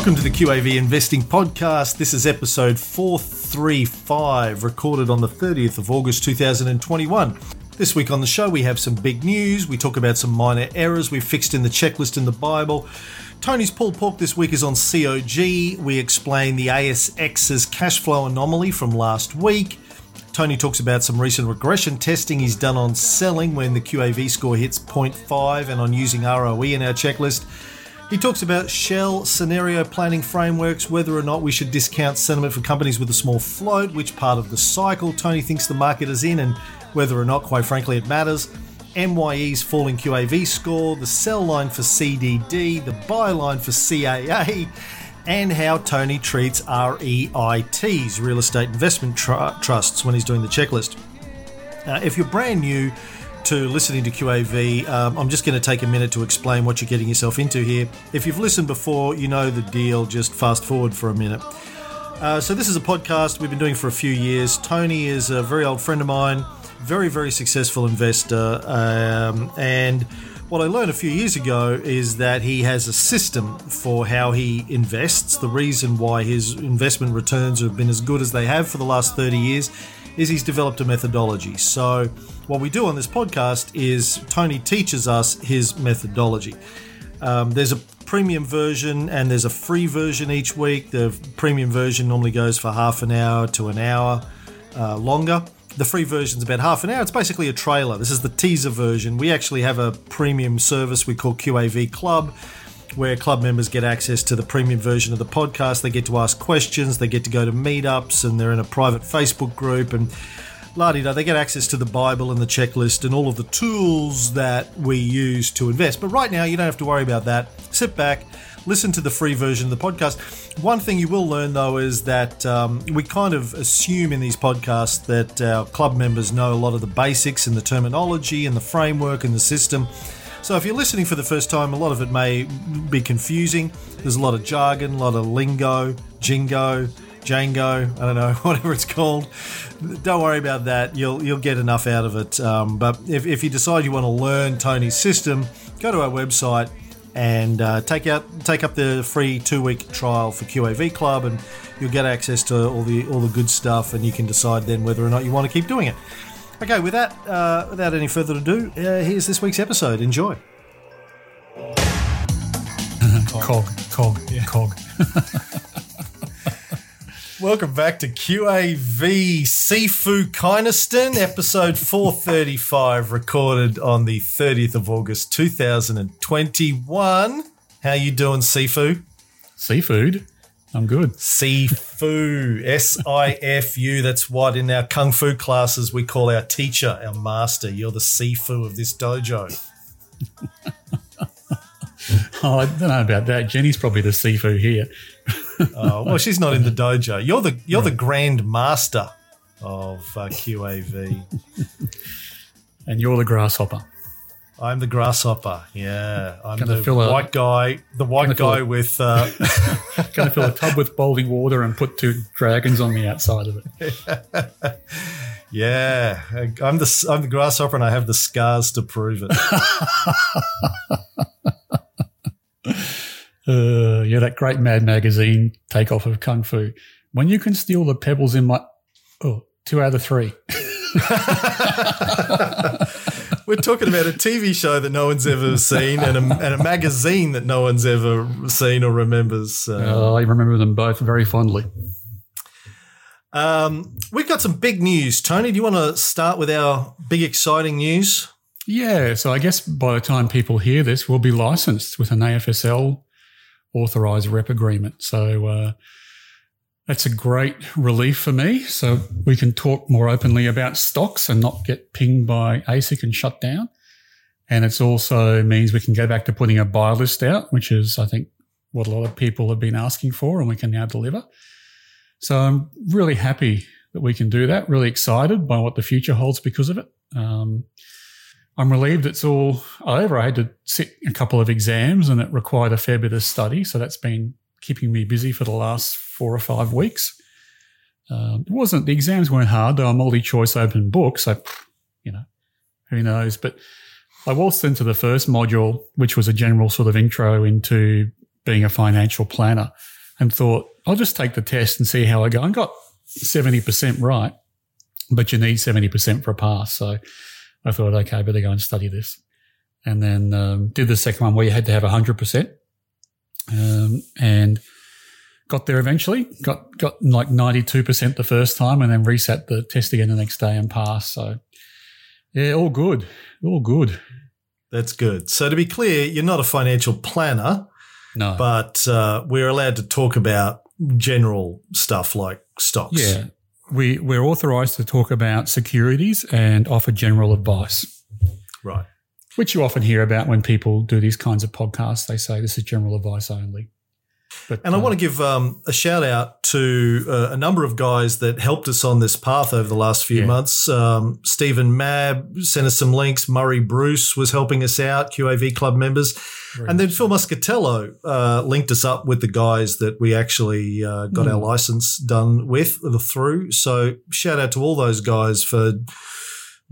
Welcome to the QAV Investing Podcast. This is episode 435, recorded on the 30th of August 2021. This week on the show, we have some big news. We talk about some minor errors we've fixed in the checklist in the Bible. Tony's pulled pork this week is on COG. We explain the ASX's cash flow anomaly from last week. Tony talks about some recent regression testing he's done on selling when the QAV score hits 0.5 and on using ROE in our checklist. He talks about Shell scenario planning frameworks, whether or not we should discount sentiment for companies with a small float, which part of the cycle Tony thinks the market is in, and whether or not, quite frankly, it matters. MYE's falling QAV score, the sell line for CDD, the buy line for CAA, and how Tony treats REITs, real estate investment tr- trusts, when he's doing the checklist. Uh, if you're brand new, to listening to QAV, um, I'm just going to take a minute to explain what you're getting yourself into here. If you've listened before, you know the deal. Just fast forward for a minute. Uh, so, this is a podcast we've been doing for a few years. Tony is a very old friend of mine, very, very successful investor. Um, and what I learned a few years ago is that he has a system for how he invests. The reason why his investment returns have been as good as they have for the last 30 years is he's developed a methodology. So, what we do on this podcast is Tony teaches us his methodology. Um, there's a premium version and there's a free version each week. The premium version normally goes for half an hour to an hour uh, longer. The free version is about half an hour. It's basically a trailer. This is the teaser version. We actually have a premium service we call QAV Club where club members get access to the premium version of the podcast. They get to ask questions, they get to go to meetups, and they're in a private Facebook group. And la they get access to the Bible and the checklist and all of the tools that we use to invest. But right now, you don't have to worry about that. Sit back, listen to the free version of the podcast. One thing you will learn, though, is that um, we kind of assume in these podcasts that our club members know a lot of the basics and the terminology and the framework and the system. So if you're listening for the first time, a lot of it may be confusing. There's a lot of jargon, a lot of lingo, jingo, Django, I don't know, whatever it's called. Don't worry about that. You'll you'll get enough out of it. Um, but if, if you decide you want to learn Tony's system, go to our website and uh, take out take up the free two week trial for QAV Club, and you'll get access to all the all the good stuff, and you can decide then whether or not you want to keep doing it. Okay, with that, uh, without any further ado, uh, here's this week's episode. Enjoy. cog, cog, yeah. cog. Welcome back to QAV Sifu Kynaston, episode 435, recorded on the 30th of August 2021. How you doing, Sifu? Seafood? I'm good. Sifu, S I F U. That's what in our kung fu classes we call our teacher, our master. You're the Sifu of this dojo. oh, I don't know about that. Jenny's probably the Sifu here. oh, well, she's not in the dojo. You're the you're right. the grand master of uh, QAV, and you're the grasshopper. I'm the grasshopper. Yeah, I'm the white a, guy. The white guy a, with. Uh, going to fill a tub with boiling water and put two dragons on the outside of it. yeah, I'm the I'm the grasshopper, and I have the scars to prove it. uh, yeah, that great Mad Magazine takeoff of kung fu. When you can steal the pebbles in my oh two out of three. We're talking about a TV show that no one's ever seen and a, and a magazine that no one's ever seen or remembers. Uh, uh, I remember them both very fondly. Um, we've got some big news. Tony, do you want to start with our big, exciting news? Yeah. So I guess by the time people hear this, we'll be licensed with an AFSL authorized rep agreement. So, uh, that's a great relief for me. So we can talk more openly about stocks and not get pinged by ASIC and shut down. And it also means we can go back to putting a buy list out, which is, I think, what a lot of people have been asking for, and we can now deliver. So I'm really happy that we can do that. Really excited by what the future holds because of it. Um, I'm relieved it's all over. I had to sit a couple of exams and it required a fair bit of study. So that's been keeping me busy for the last four or five weeks. Um, it wasn't the exams weren't hard; they were multi-choice open books. So, you know, who knows? But I waltzed into the first module, which was a general sort of intro into being a financial planner and thought, I'll just take the test and see how I go. I got 70% right, but you need 70% for a pass. So I thought, okay, I better go and study this. And then um, did the second one where you had to have 100%. Um, and got there eventually, got, got like 92% the first time and then reset the test again the next day and passed. So yeah, all good. All good. That's good. So to be clear, you're not a financial planner. No. But uh, we're allowed to talk about general stuff like stocks. Yeah. We, we're authorized to talk about securities and offer general advice. Right. Which you often hear about when people do these kinds of podcasts. They say this is general advice only. But, and I uh, want to give um, a shout out to uh, a number of guys that helped us on this path over the last few yeah. months. Um, Stephen Mab sent us some links. Murray Bruce was helping us out, QAV club members. Very and then Phil Muscatello uh, linked us up with the guys that we actually uh, got mm. our license done with through. So shout out to all those guys for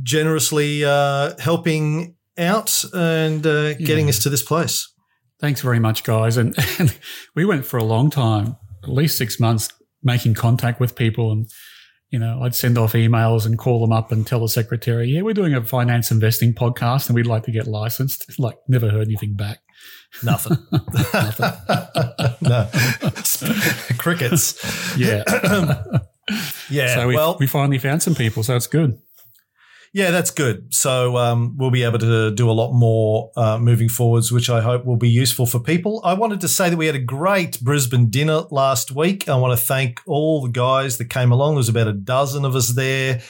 generously uh, helping out and uh, getting yeah. us to this place. Thanks very much, guys. And, and, we went for a long time, at least six months, making contact with people. And, you know, I'd send off emails and call them up and tell the secretary, yeah, we're doing a finance investing podcast and we'd like to get licensed. Like, never heard anything back. Nothing. Nothing. no. Crickets. Yeah. yeah. So we, well, we finally found some people. So it's good. Yeah, that's good. So um, we'll be able to do a lot more uh, moving forwards, which I hope will be useful for people. I wanted to say that we had a great Brisbane dinner last week. I want to thank all the guys that came along. There was about a dozen of us there.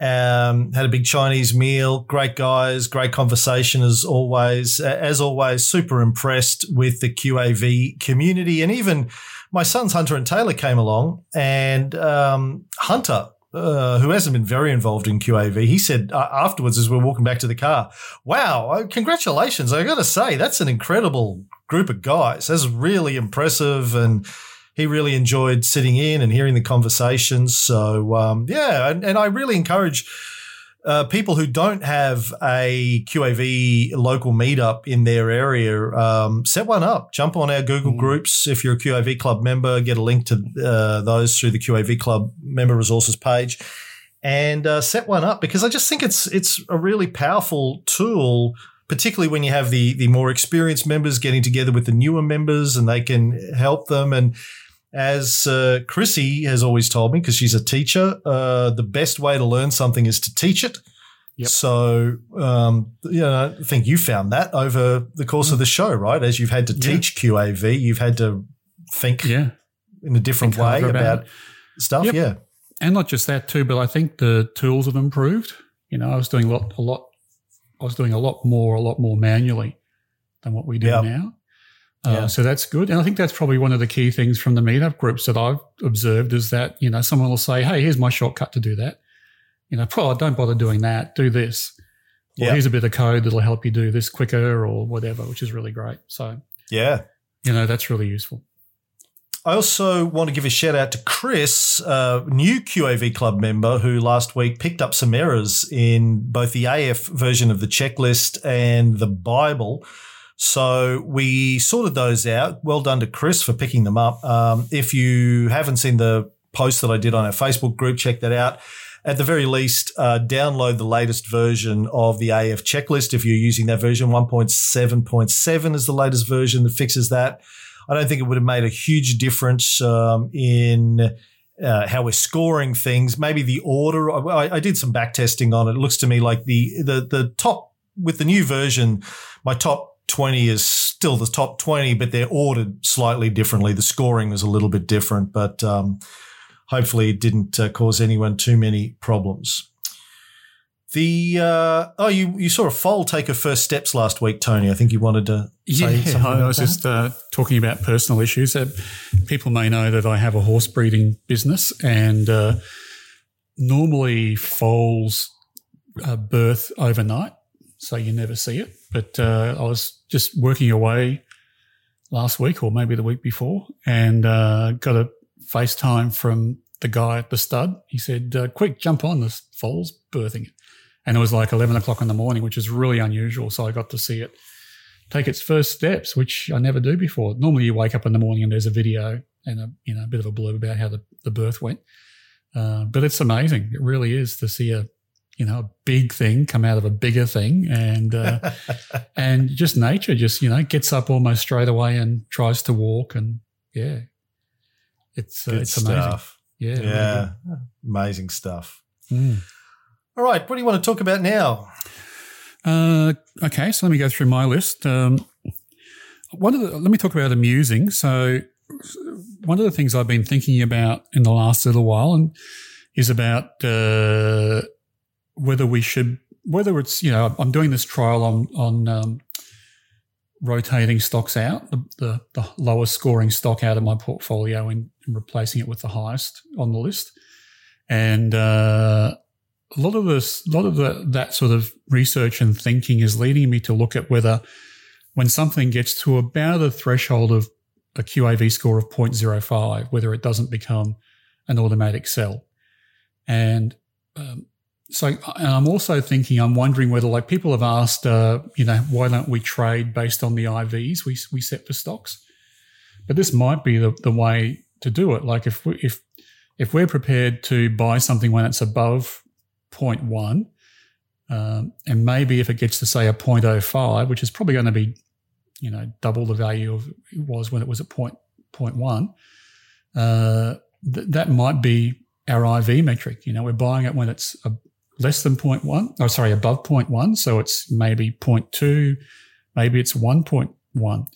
Um, had a big Chinese meal. Great guys, great conversation as always. As always, super impressed with the QAV community, and even my sons Hunter and Taylor came along, and um, Hunter uh, who hasn't been very involved in QAV, he said uh, afterwards as we are walking back to the car, "Wow, uh, congratulations! I got to say that's an incredible group of guys. That's really impressive." And he really enjoyed sitting in and hearing the conversations. So um, yeah, and, and I really encourage uh, people who don't have a QAV local meetup in their area, um, set one up. Jump on our Google mm. groups. If you're a QAV club member, get a link to uh, those through the QAV club member resources page, and uh, set one up because I just think it's it's a really powerful tool. Particularly when you have the the more experienced members getting together with the newer members, and they can help them and as uh, Chrissy has always told me, because she's a teacher, uh, the best way to learn something is to teach it. Yep. So, um, you know, I think you found that over the course mm. of the show, right? As you've had to teach yeah. QAV, you've had to think yeah. in a different think way about, stuff. Yep. Yeah. And not just that too, but I think the tools have improved. You know, I was doing a lot, a lot, I was doing a lot more, a lot more manually than what we do yep. now. Uh, yeah. so that's good. And I think that's probably one of the key things from the meetup groups that I've observed is that, you know, someone will say, Hey, here's my shortcut to do that. You know, oh, don't bother doing that. Do this. Or yeah. here's a bit of code that'll help you do this quicker or whatever, which is really great. So, yeah, you know, that's really useful. I also want to give a shout out to Chris, a new QAV club member who last week picked up some errors in both the AF version of the checklist and the Bible. So we sorted those out. Well done to Chris for picking them up. Um, if you haven't seen the post that I did on our Facebook group, check that out. At the very least, uh, download the latest version of the AF checklist if you're using that version. 1.7.7 is the latest version that fixes that. I don't think it would have made a huge difference um, in uh, how we're scoring things. Maybe the order. I, I, did some back testing on it. It looks to me like the the the top with the new version, my top 20 is still the top 20, but they're ordered slightly differently. The scoring was a little bit different, but um, hopefully it didn't uh, cause anyone too many problems. The uh, oh, you you saw a foal take her first steps last week, Tony. I think you wanted to say yeah, something. I was just uh, talking about personal issues. Uh, people may know that I have a horse breeding business, and uh, normally foals uh, birth overnight, so you never see it. But uh, I was just working away last week or maybe the week before and uh, got a FaceTime from the guy at the stud. He said, uh, quick, jump on, this foal's birthing. And it was like 11 o'clock in the morning, which is really unusual. So I got to see it take its first steps, which I never do before. Normally, you wake up in the morning and there's a video and a you know a bit of a blurb about how the, the birth went. Uh, but it's amazing. It really is to see a you know a big thing come out of a bigger thing, and uh, and just nature just you know gets up almost straight away and tries to walk, and yeah, it's uh, it's amazing. Stuff. Yeah, yeah, really amazing stuff. Mm. All right, what do you want to talk about now? Uh, okay, so let me go through my list. Um, one of the, let me talk about amusing. So, one of the things I've been thinking about in the last little while and is about uh, whether we should, whether it's you know, I'm doing this trial on on um, rotating stocks out, the, the, the lowest scoring stock out of my portfolio and, and replacing it with the highest on the list, and uh, a lot of this, a lot of the, that sort of research and thinking is leading me to look at whether when something gets to about a threshold of a QAV score of 0.05, whether it doesn't become an automatic sell. And um, so I'm also thinking, I'm wondering whether like people have asked, uh, you know, why don't we trade based on the IVs we, we set for stocks? But this might be the, the way to do it. Like if we, if, if we're prepared to buy something when it's above 0.1. Um, and maybe if it gets to say a 0.05, which is probably going to be, you know, double the value of it was when it was at point, 0.1, uh, th- that might be our IV metric. You know, we're buying it when it's a, less than 0.1, or sorry, above 0.1. So it's maybe 0.2, maybe it's 1.1.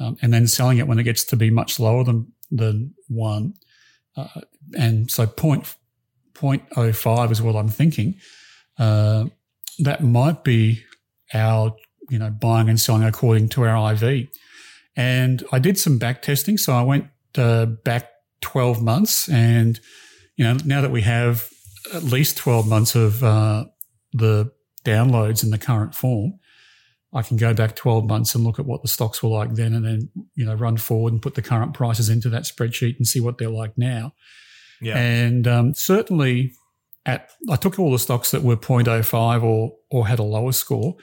Um, and then selling it when it gets to be much lower than, than one. Uh, and so point 0.05 is what I'm thinking. Uh, that might be our, you know, buying and selling according to our IV. And I did some back testing. So I went uh, back 12 months and, you know, now that we have at least 12 months of uh, the downloads in the current form, I can go back 12 months and look at what the stocks were like then and then, you know, run forward and put the current prices into that spreadsheet and see what they're like now. Yeah. And um, certainly at, I took all the stocks that were 0.05 or, or had a lower score.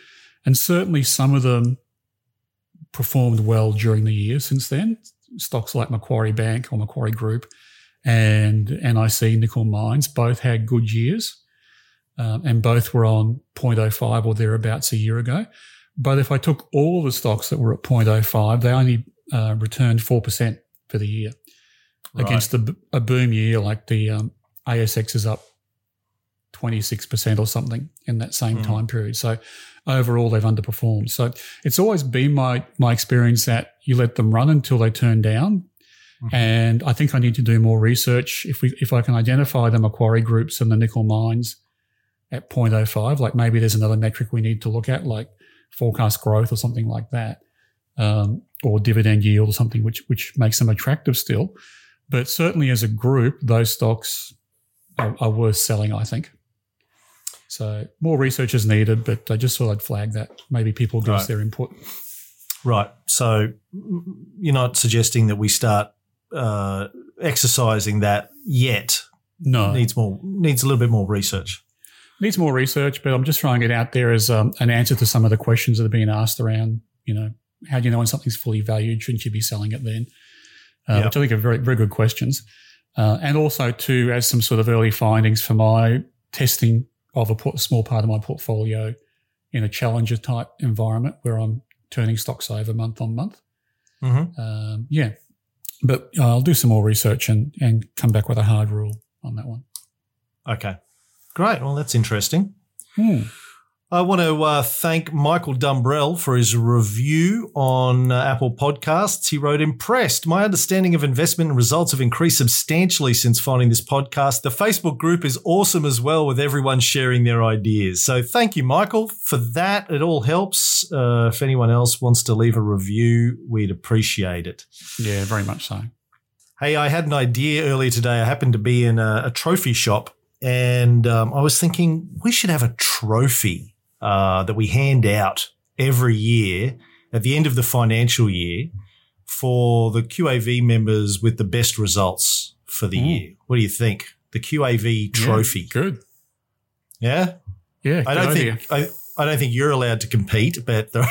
And certainly some of them performed well during the year since then. Stocks like Macquarie Bank or Macquarie Group and NIC Nickel Mines both had good years. Um, and both were on 0.05 or thereabouts a year ago. But if I took all the stocks that were at 0.05, they only uh, returned 4% for the year right. against a, a, boom year like the um, ASX is up 26% or something in that same mm. time period. So overall, they've underperformed. So it's always been my, my experience that you let them run until they turn down. Mm-hmm. And I think I need to do more research. If we, if I can identify the Macquarie groups and the nickel mines at 0.05, like maybe there's another metric we need to look at, like forecast growth or something like that, um, or dividend yield or something which, which makes them attractive still. But certainly as a group, those stocks are, are worth selling, I think. So more research is needed, but I just thought I'd flag that. Maybe people give right. us their input. Right. So you're not suggesting that we start uh, exercising that yet. No, needs more needs a little bit more research. Needs more research, but I'm just throwing it out there as um, an answer to some of the questions that are being asked around. You know, how do you know when something's fully valued? Shouldn't you be selling it then? uh, yep. which I think are very, very good questions. Uh, and also, too, as some sort of early findings for my testing of a small part of my portfolio in a challenger type environment where I'm turning stocks over month on month. Mm-hmm. Um, yeah. But I'll do some more research and, and come back with a hard rule on that one. Okay. Great. Well, that's interesting. Hmm. I want to uh, thank Michael Dumbrell for his review on uh, Apple Podcasts. He wrote, Impressed. My understanding of investment and results have increased substantially since finding this podcast. The Facebook group is awesome as well, with everyone sharing their ideas. So thank you, Michael, for that. It all helps. Uh, if anyone else wants to leave a review, we'd appreciate it. Yeah, very much so. Hey, I had an idea earlier today. I happened to be in a, a trophy shop and um, I was thinking we should have a trophy uh, that we hand out every year at the end of the financial year for the QAV members with the best results for the mm. year. What do you think? The QAV trophy. Yeah, good. Yeah. Yeah. I don't think I, I don't think you're allowed to compete, but Fair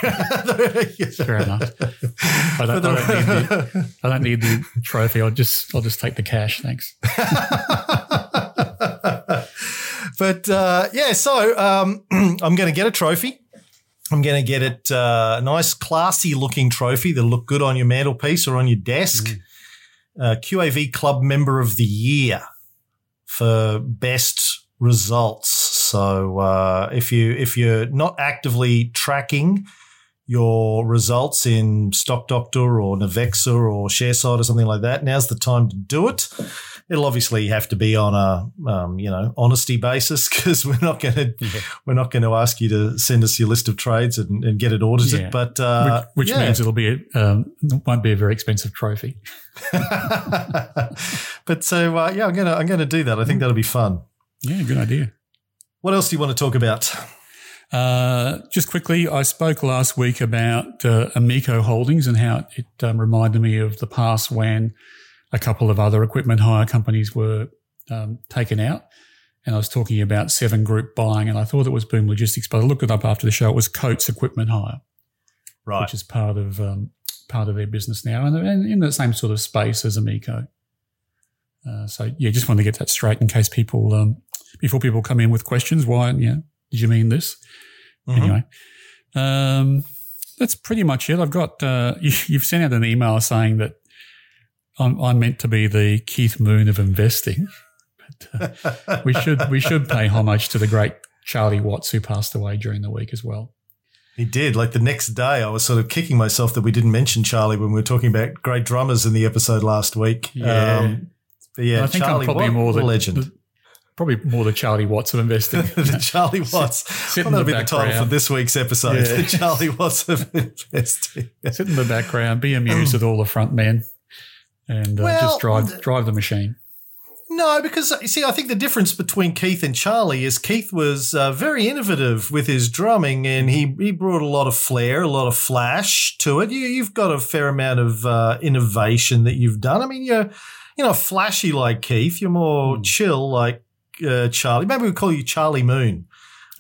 enough. I don't, I, don't need the, I don't need the trophy. I'll just I'll just take the cash. Thanks. but uh, yeah, so um, I'm going to get a trophy. I'm going to get it uh, a nice, classy looking trophy that'll look good on your mantelpiece or on your desk. Mm. Uh, QAV Club Member of the Year for best results. So uh, if you if you're not actively tracking your results in Stock Doctor or Navexa or Sharesight or something like that, now's the time to do it. It'll obviously have to be on a um, you know honesty basis because we're not going to Yeah. we're not going to ask you to send us your list of trades and, and get it audited. Yeah. But uh, which which yeah. means it'll be a, um, won't be a very expensive trophy. but so uh, yeah, I'm gonna I'm gonna do that. I think that'll be fun. Yeah, good idea. What else do you want to talk about? Uh, just quickly, I spoke last week about uh, Emeco Holdings and how it um, reminded me of the past when a couple of other equipment hire companies were um, taken out. And I was talking about Seven Group buying, and I thought it was Boom Logistics, but I looked it up after the show. It was Coates Equipment Hire, Right. which is part of um, part of their business now, and, and in the same sort of space as Emeco. Uh, so yeah, just wanted to get that straight in case people um, before people come in with questions. Why? Yeah, did you mean this? Mhm. Anyway, um, that's pretty much it. I've got uh, you, you've sent out an email saying that I'm, I'm meant to be the Keith Moon of investing. But, uh, we should we should pay homage to the great Charlie Watts who passed away during the week as well. He did. Like the next day, I was sort of kicking myself that we didn't mention Charlie when we were talking about great drummers in the episode last week. Yeah. Um, but yeah, I think Charlie I'm probably Watt, more a the legend. the- probably more the Charlie Watts of investing. the Charlie Watts. sit Well, in that'll the be the title for this week's episode. Yeah. The Charlie Watts of investing. Sit in the background, be amused with all the front men, and uh, Well, just drive drive the machine. No, because you see, I think the difference between Keith and Charlie is Keith was uh, very innovative with his drumming, and he he brought a lot of flair, a lot of flash to it. You, you've got a fair amount of uh, innovation that you've done. I mean, you're you know flashy like Keith. You're more Hmm. chill like uh, Charlie. Maybe we call you Charlie Moon.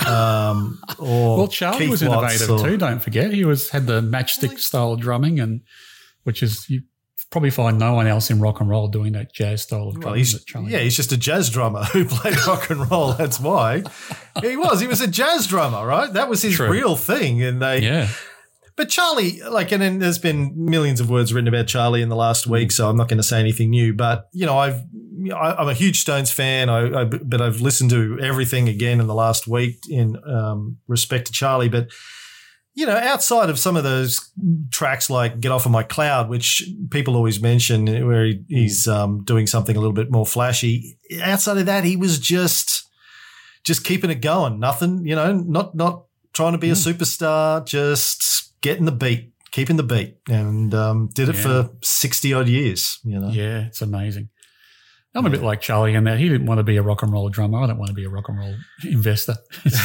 Um, or Well, Charlie Keith was Watts innovative or- too. Don't forget, he was had the matchstick style drumming, and which is you probably find no one else in rock and roll doing that jazz style of Well, drumming. that yeah, he's just a jazz drummer who played rock and roll. That's why he was. He was a jazz drummer, right? That was his True. real thing. And they, yeah, but Charlie, like, and then there's been millions of words written about Charlie in the last week, so I'm not going to say anything new. But you know, I've I, I'm a huge Stones fan, I, I, but I've listened to everything again in the last week in um, respect to Charlie. But you know, outside of some of those tracks like "Get Off of My Cloud," which people always mention, where he, he's um, doing something a little bit more flashy. Outside of that, he was just just keeping it going. Nothing, you know, not not trying to be a superstar, just getting the beat, keeping the beat, and um, did it Yeah. for sixty odd years. You know, yeah, it's amazing. I'm a bit like Charlie in that he didn't want to be a rock and roll drummer. I don't want to be a rock and roll investor. didn't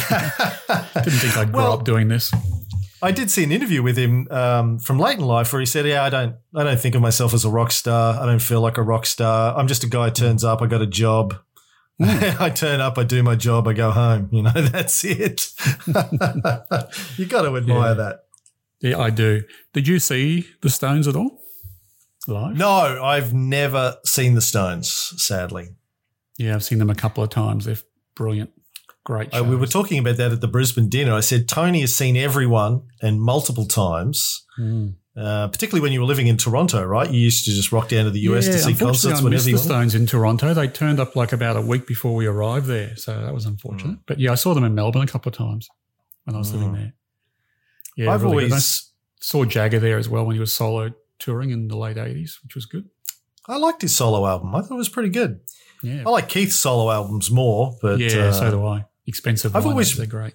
think I'd grow Well, up doing this. I did see an interview with him um, from late in life where he said, "Yeah, I don't, I don't think of myself as a rock star. I don't feel like a rock star. I'm just a guy who turns up. I got a job. I turn up. I do my job. I go home. You know, that's it. you got to admire Yeah. that. Yeah, I do. Did you see the Stones at all live? No, I've never seen the Stones. Sadly, Yeah, I've seen them a couple of times. They're brilliant, great. uh, we were talking about that at the Brisbane dinner. I said Tony has seen everyone and multiple times. Mm. Uh, particularly when you were living in Toronto, right? You used to just rock down to the US to see concerts I whenever missed you the. Stones in Toronto. They turned up like about a week before we arrived there, so that was unfortunate. But yeah, I saw them in Melbourne a couple of times when I was living Mm. there. Yeah, I've really always, saw Jagger there as well when he was solo touring in the late eighties, which was good. I liked his solo album. I thought it was pretty good. Yeah, I like Keith's solo albums more, but yeah, uh, so do I. Expensive. I've always- they're great.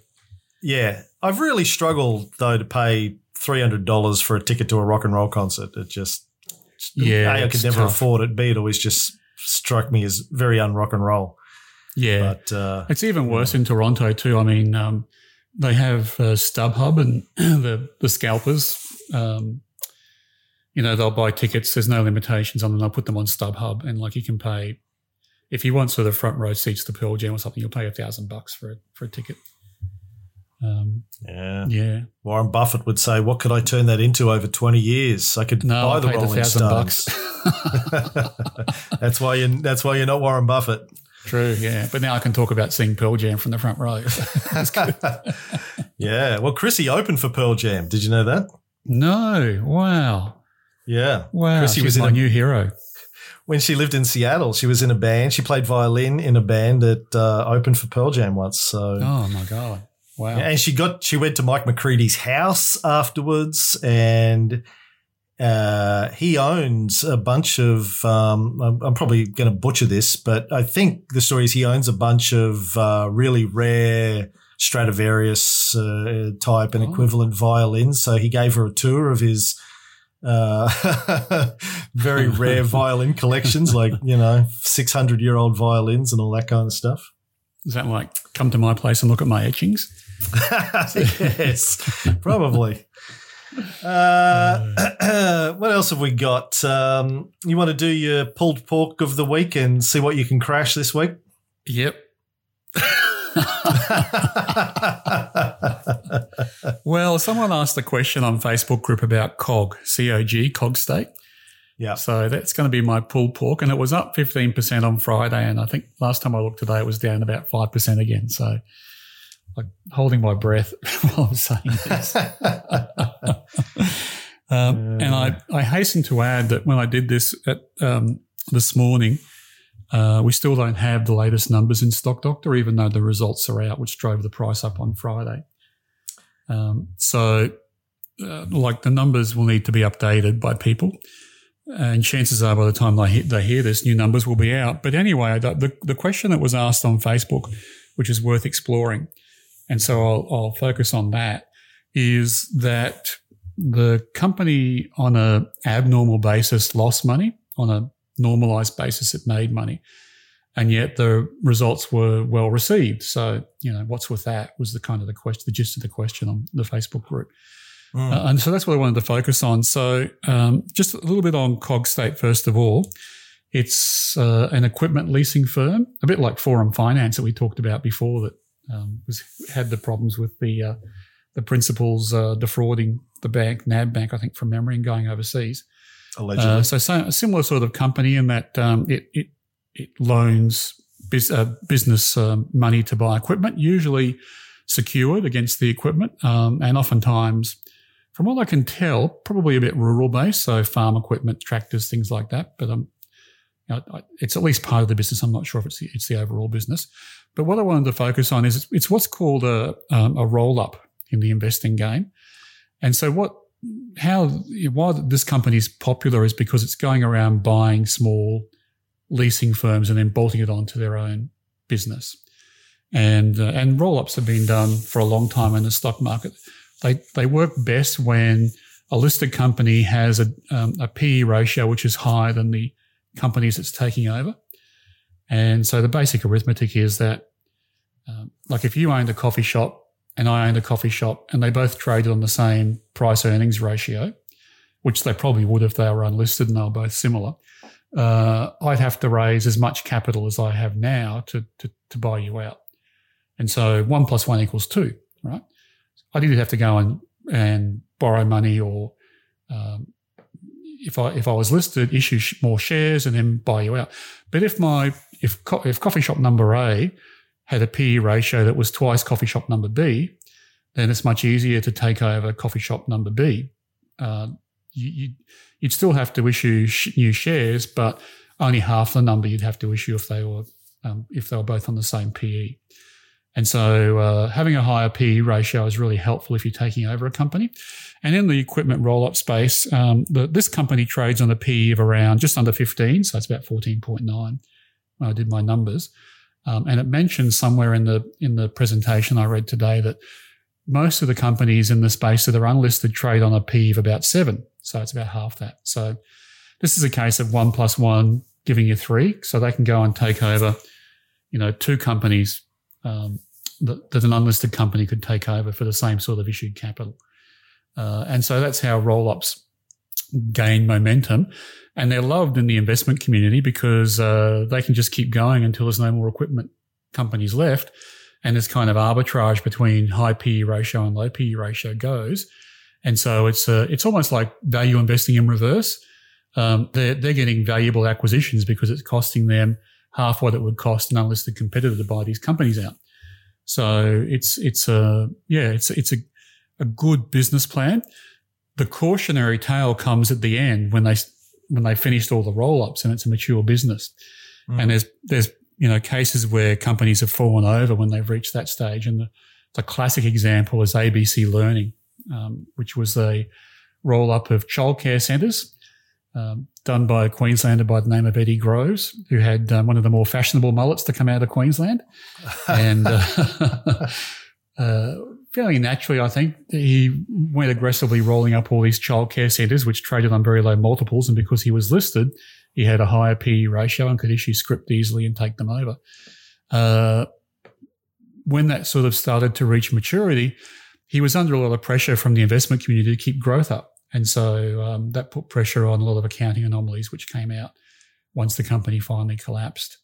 yeah, I've really struggled though to pay three hundred dollars for a ticket to a rock and roll concert. It just Yeah, a, I could never tough. afford it. B, it always just struck me as very un rock and roll. Yeah, But uh, It's even worse in Toronto too. I mean, um, they have uh, StubHub and the the scalpers. Um, you know, they'll buy tickets. There's no limitations on them. They'll put them on StubHub, and like you can pay if you want sort of front row seats to Pearl Jam or something, you'll pay a thousand bucks for a for a ticket. Um, Yeah. yeah, Warren Buffett would say, "What could I turn that into over twenty years? I could no, buy I the Rolling thousand Stones." bucks. that's why you. That's why you're not Warren Buffett. True, yeah. But now I can talk about seeing Pearl Jam from the front row. That's good. yeah. Well, Chrissy opened for Pearl Jam. Did you know that? no, wow, Yeah. wow. Chrissy was in my a- new hero. When she lived in Seattle, she was in a band. She played violin in a band that uh, opened for Pearl Jam once. So. Oh my god, wow. And she got she went to Mike McCready's house afterwards, and uh, he owns a bunch of. Um, I'm, I'm probably going to butcher this, but I think the story is he owns a bunch of uh, really rare Stradivarius uh, type and Oh. equivalent violins. So he gave her a tour of his. Uh, very rare violin collections, like you know, six hundred year old violins and all that kind of stuff. Is that like come to my place and look at my etchings? yes, probably. Uh, what else have we got? Um, you want to do your pulled pork of the week and see what you can crash this week? Yep. Well, someone asked a question on Facebook group about COG, C-O-G, COG state. yeah. So that's going to be my pulled pork. And it was up 15% on Friday. And I think last time I looked today, it was down about 5% again. So I'm holding my breath while I'm saying this. um, and I, I hasten to add that when I did this at, um, this morning, uh, we still don't have the latest numbers in Stock Doctor, even though the results are out, which drove the price up on Friday. Um, so, uh, like the numbers will need to be updated by people, and chances are by the time they they hear this, new numbers will be out. But anyway, the, the, the question that was asked on Facebook, which is worth exploring, and so I'll, I'll focus on that, is that the company on a abnormal basis lost money on a normalized basis it made money and yet the results were well received. So you know what's with that was the kind of the question the gist of the question on the facebook group. Mm. uh, and so that's what i wanted to focus on. So um, just a little bit on cogstate first of all. It's uh, an equipment leasing firm a bit like forum finance that we talked about before that um, was had the problems with the uh, the principals uh, defrauding the bank nab bank i think from memory and going overseas. Allegedly. uh, so, so a similar sort of company in that um, it, it it loans uh, business um, money to buy equipment, usually secured against the equipment, um, and oftentimes, from what I can tell, probably a bit rural based, so farm equipment, tractors, things like that. But um, you know, it's at least part of the business. I'm not sure if it's the, it's the overall business. But what I wanted to focus on is it's, it's what's called a um, a roll up in the investing game, and so what how why this company is popular is because it's going around buying small leasing firms and then bolting it onto their own business. And uh, and roll ups have been done for a long time in the stock market. They they work best when a listed company has a um, a PE ratio which is higher than the companies it's taking over. And so the basic arithmetic is that, um, like if you owned a coffee shop and I owned a coffee shop and they both traded on the same price earnings ratio, which they probably would if they were unlisted and they were both similar, uh, I'd have to raise as much capital as I have now to, to, to buy you out. And so one plus one equals two, right? I'd either have to go and, and borrow money or, um, if I, if I was listed, issue sh- more shares and then buy you out. But if my, if, co- if coffee shop number A had a PE ratio that was twice coffee shop number B, then it's much easier to take over coffee shop number B. Uh, you, you, you'd still have to issue sh- new shares, but only half the number you'd have to issue if they were um, if they were both on the same PE. And so uh, having a higher PE ratio is really helpful if you're taking over a company. And in the equipment roll-up space, um, the, this company trades on a PE of around just under 15, so it's about 14.9 when I did my numbers. Um, and it mentions somewhere in the in the presentation I read today that most of the companies in the space that are unlisted trade on a PE of about seven. So it's about half that. So this is a case of one plus one giving you three. So they can go and take over, you know, two companies um, that, that an unlisted company could take over for the same sort of issued capital. Uh, and so that's how roll ups gain momentum. And they're loved in the investment community because uh, they can just keep going until there's no more equipment companies left. and this kind of arbitrage between high PE ratio and low PE ratio goes. And so it's a, it's almost like value investing in reverse. Um, they're, they're getting valuable acquisitions because it's costing them half what it would cost an unlisted competitor to buy these companies out. So it's, it's a, yeah, it's, it's a, a good business plan. The cautionary tale comes at the end when they, when they finished all the roll ups and it's a mature business. Mm. And there's, there's, you know, cases where companies have fallen over when they've reached that stage. And the, the classic example is ABC Learning, um, which was a roll up of childcare centres um, done by a Queenslander by the name of Eddie Groves, who had um, one of the more fashionable mullets to come out of Queensland. and uh, uh, fairly naturally, I think, he went aggressively rolling up all these childcare centres, which traded on very low multiples. And because he was listed, he had a higher PE ratio and could issue scrip easily and take them over. Uh, when that sort of started to reach maturity, he was under a lot of pressure from the investment community to keep growth up. And so um, that put pressure on a lot of accounting anomalies, which came out once the company finally collapsed.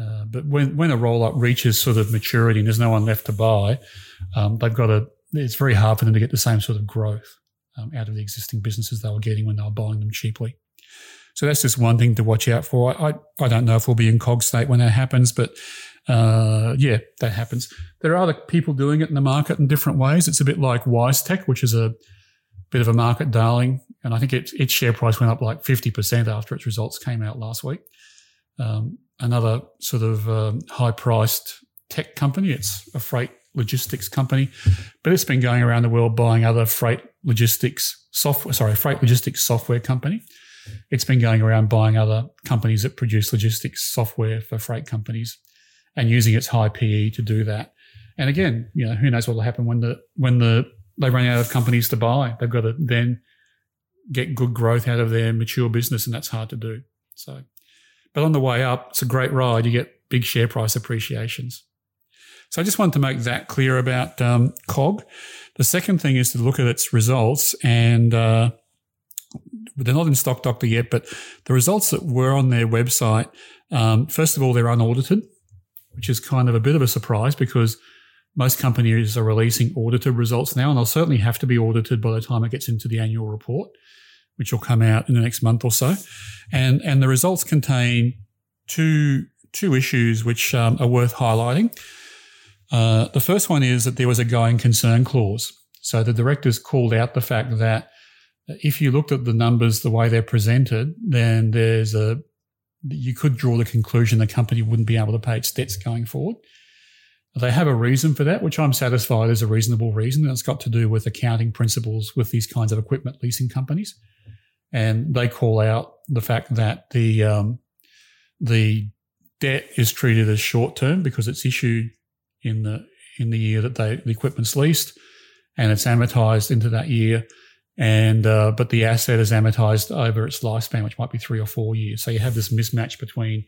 Uh, but when, when a roll up reaches sort of maturity and there's no one left to buy, um, they've got to, it's very hard for them to get the same sort of growth um, out of the existing businesses they were getting when they were buying them cheaply. So that's just one thing to watch out for. I, I don't know if we'll be in cog state when that happens, but uh, yeah, that happens. There are other people doing it in the market in different ways. It's a bit like WiseTech, which is a bit of a market darling. And I think it, its share price went up like 50% after its results came out last week. Um, another sort of um, high priced tech company. It's a freight logistics company, but it's been going around the world buying other freight logistics software, sorry, freight logistics software company. It's been going around buying other companies that produce logistics software for freight companies and using its high PE to do that. And again, you know, who knows what will happen when the when the they run out of companies to buy. They've got to then get good growth out of their mature business, and that's hard to do. So, but on the way up, it's a great ride. You get big share price appreciations. So I just wanted to make that clear about um, COG. The second thing is to look at its results, and uh, they're not in Stock Doctor yet, but the results that were on their website, um, first of all, they're unaudited, which is kind of a bit of a surprise because most companies are releasing audited results now, and they'll certainly have to be audited by the time it gets into the annual report, which will come out in the next month or so. And and the results contain two two issues which um, are worth highlighting. Uh, the first one is that there was a going concern clause. So the directors called out the fact that if you looked at the numbers the way they're presented, then there's a you could draw the conclusion the company wouldn't be able to pay its debts going forward. They have a reason for that, which I'm satisfied is a reasonable reason. And it's got to do with accounting principles with these kinds of equipment leasing companies. And they call out the fact that the, um, the debt is treated as short term because it's issued in the, in the year that they, the equipment's leased and it's amortized into that year. And, uh, but the asset is amortized over its lifespan, which might be three or four years. So you have this mismatch between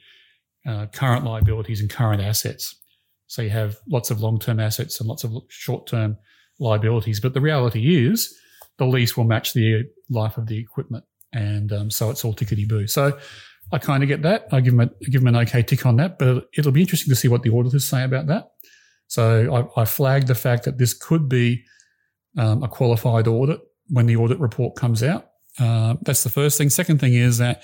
uh, current liabilities and current assets. So you have lots of long term assets and lots of short term liabilities. But the reality is the lease will match the life of the equipment. And um, so it's all tickety boo. So I kind of get that. I give them, a, give them an okay tick on that, but it'll be interesting to see what the auditors say about that. So I, I flagged the fact that this could be um, a qualified audit when the audit report comes out. Uh, that's the first thing. Second thing is that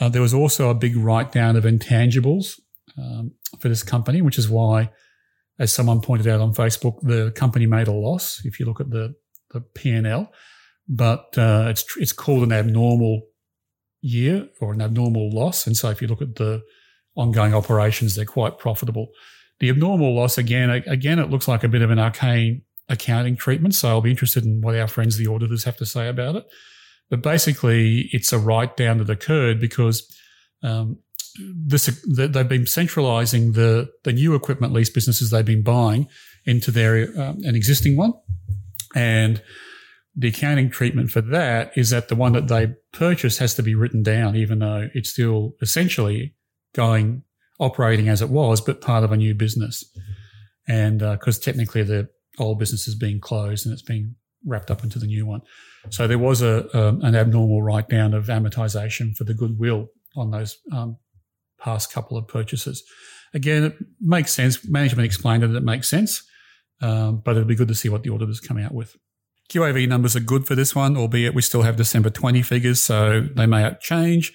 uh, there was also a big write down of intangibles um, for this company, which is why as someone pointed out on Facebook, the company made a loss. If you look at the the P&L, but uh, it's it's called an abnormal year or an abnormal loss. And so if you look at the ongoing operations, they're quite profitable. The abnormal loss again, again, it looks like a bit of an arcane accounting treatment. So I'll be interested in what our friends, the auditors, have to say about it. But basically, it's a write down that occurred because um, this they've been centralizing the the new equipment lease businesses they've been buying into their um, an existing one, and the accounting treatment for that is that the one that they purchase has to be written down, even though it's still essentially going operating as it was, but part of a new business, and because uh, technically the old business is being closed and it's being wrapped up into the new one. So there was a um, an abnormal write down of amortization for the goodwill on those um, past couple of purchases. again, it makes sense. Management explained it; it makes sense. Um, but it'll be good to see what the auditors come out with. QAV numbers are good for this one, albeit we still have December 20 figures, so they may change.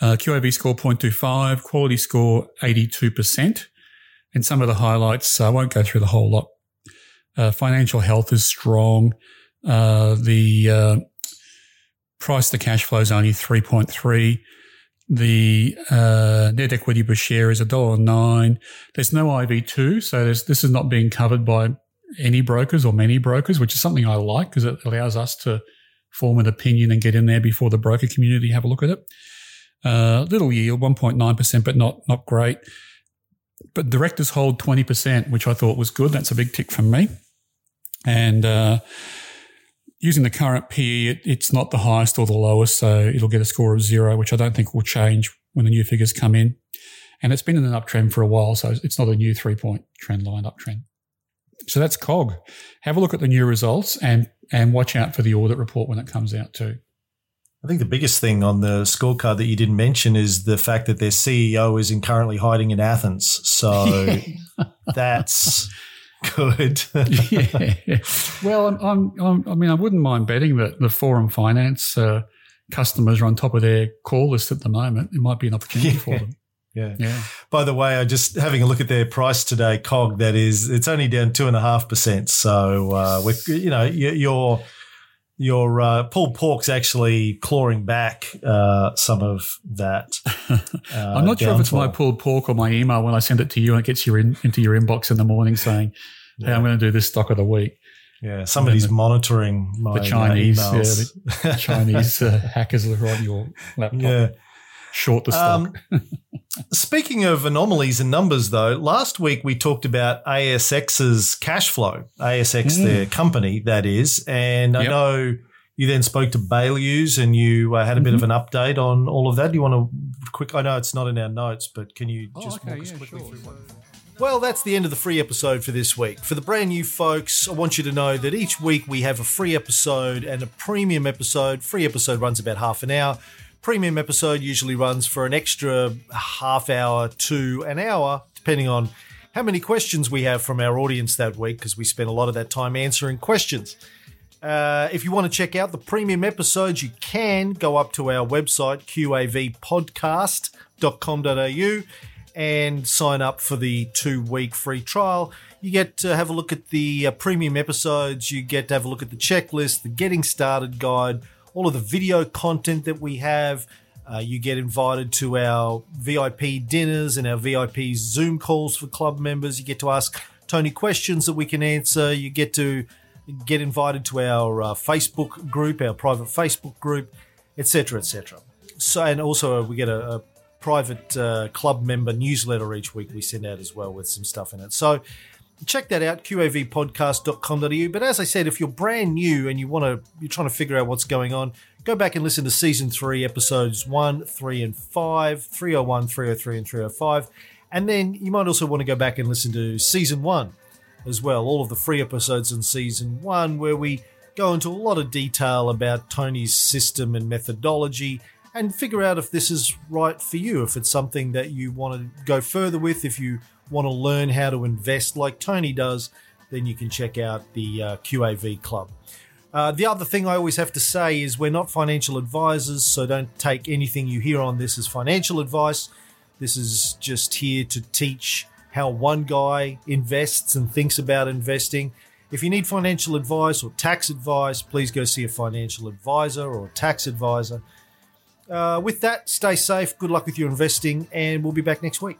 Uh, QAV score 0.25, quality score 82%. And some of the highlights, I won't go through the whole lot. Uh, financial health is strong. Uh, the uh, price to cash flow is only 3.3. The uh, net equity per share is $1.09. There's no IV2, so this is not being covered by any brokers or many brokers, which is something I like because it allows us to form an opinion and get in there before the broker community have a look at it. Uh, little yield, 1.9%, but not, not great. But directors hold 20%, which I thought was good. That's a big tick from me. And, uh, using the current PE, it, it's not the highest or the lowest, so it'll get a score of zero, which I don't think will change when the new figures come in. And it's been in an uptrend for a while, so it's not a new three point trend line uptrend. So that's COG. Have a look at the new results and and watch out for the audit report when it comes out too. I think the biggest thing on the scorecard that you didn't mention is the fact that their CEO is in currently hiding in Athens. So that's good. yeah. Well, I'm, I'm, I'm, i mean, I wouldn't mind betting that the Forum Finance uh, customers are on top of their call list at the moment. It might be an opportunity yeah. for them. Yeah. yeah. By the way, I just having a look at their price today, COG. That is, it's only down two and a half percent. So uh, we're, you know, your your uh, pulled pork's actually clawing back uh, some of that. Uh, I'm not sure if it's my pulled pork or my email when I send it to you and it gets you in, into your inbox in the morning saying, "Hey, yeah. I'm going to do this stock of the week." Yeah, somebody's the, monitoring my the Chinese, emails. Yeah, the Chinese uh, hackers are on your laptop. Yeah short the stock. Um, speaking of anomalies and numbers, though, last week we talked about ASX's cash flow. ASX, mm. their company, that is, and yep. I know you then spoke to Baillieu's and you uh, had a bit mm-hmm. of an update on all of that. Do you want to quick? I know it's not in our notes, but can you oh, just oh, okay, walk us yeah, quickly sure. through one? Well, that's the end of the free episode for this week. For the brand new folks, I want you to know that each week we have a free episode and a premium episode. Free episode runs about half an hour premium episode usually runs for an extra half hour to an hour, depending on how many questions we have from our audience that week, because we spend a lot of that time answering questions. Uh, if you want to check out the premium episodes, you can go up to our website, qavpodcast.com.au, and sign up for the two week free trial. You get to have a look at the uh, premium episodes, you get to have a look at the checklist, the getting started guide all of the video content that we have. Uh, you get invited to our VIP dinners and our VIP Zoom calls for club members. You get to ask Tony questions that we can answer. You get to get invited to our uh, Facebook group, our private Facebook group, etc., etc. So, and also uh, we get a, a private uh, club member newsletter each week we send out as well with some stuff in it. So check that out qavpodcast.com.au but as i said if you're brand new and you want to you're trying to figure out what's going on go back and listen to season 3 episodes 1 3 and 5 301 303 and 305 and then you might also want to go back and listen to season 1 as well all of the free episodes in season 1 where we go into a lot of detail about tony's system and methodology and figure out if this is right for you if it's something that you want to go further with if you want to learn how to invest like Tony does, then you can check out the uh, QAV Club. Uh, the other thing I always have to say is we're not financial advisors, so don't take anything you hear on this as financial advice. This is just here to teach how one guy invests and thinks about investing. If you need financial advice or tax advice, please go see a financial advisor or tax advisor. Uh, with that, stay safe, good luck with your investing, and we'll be back next week.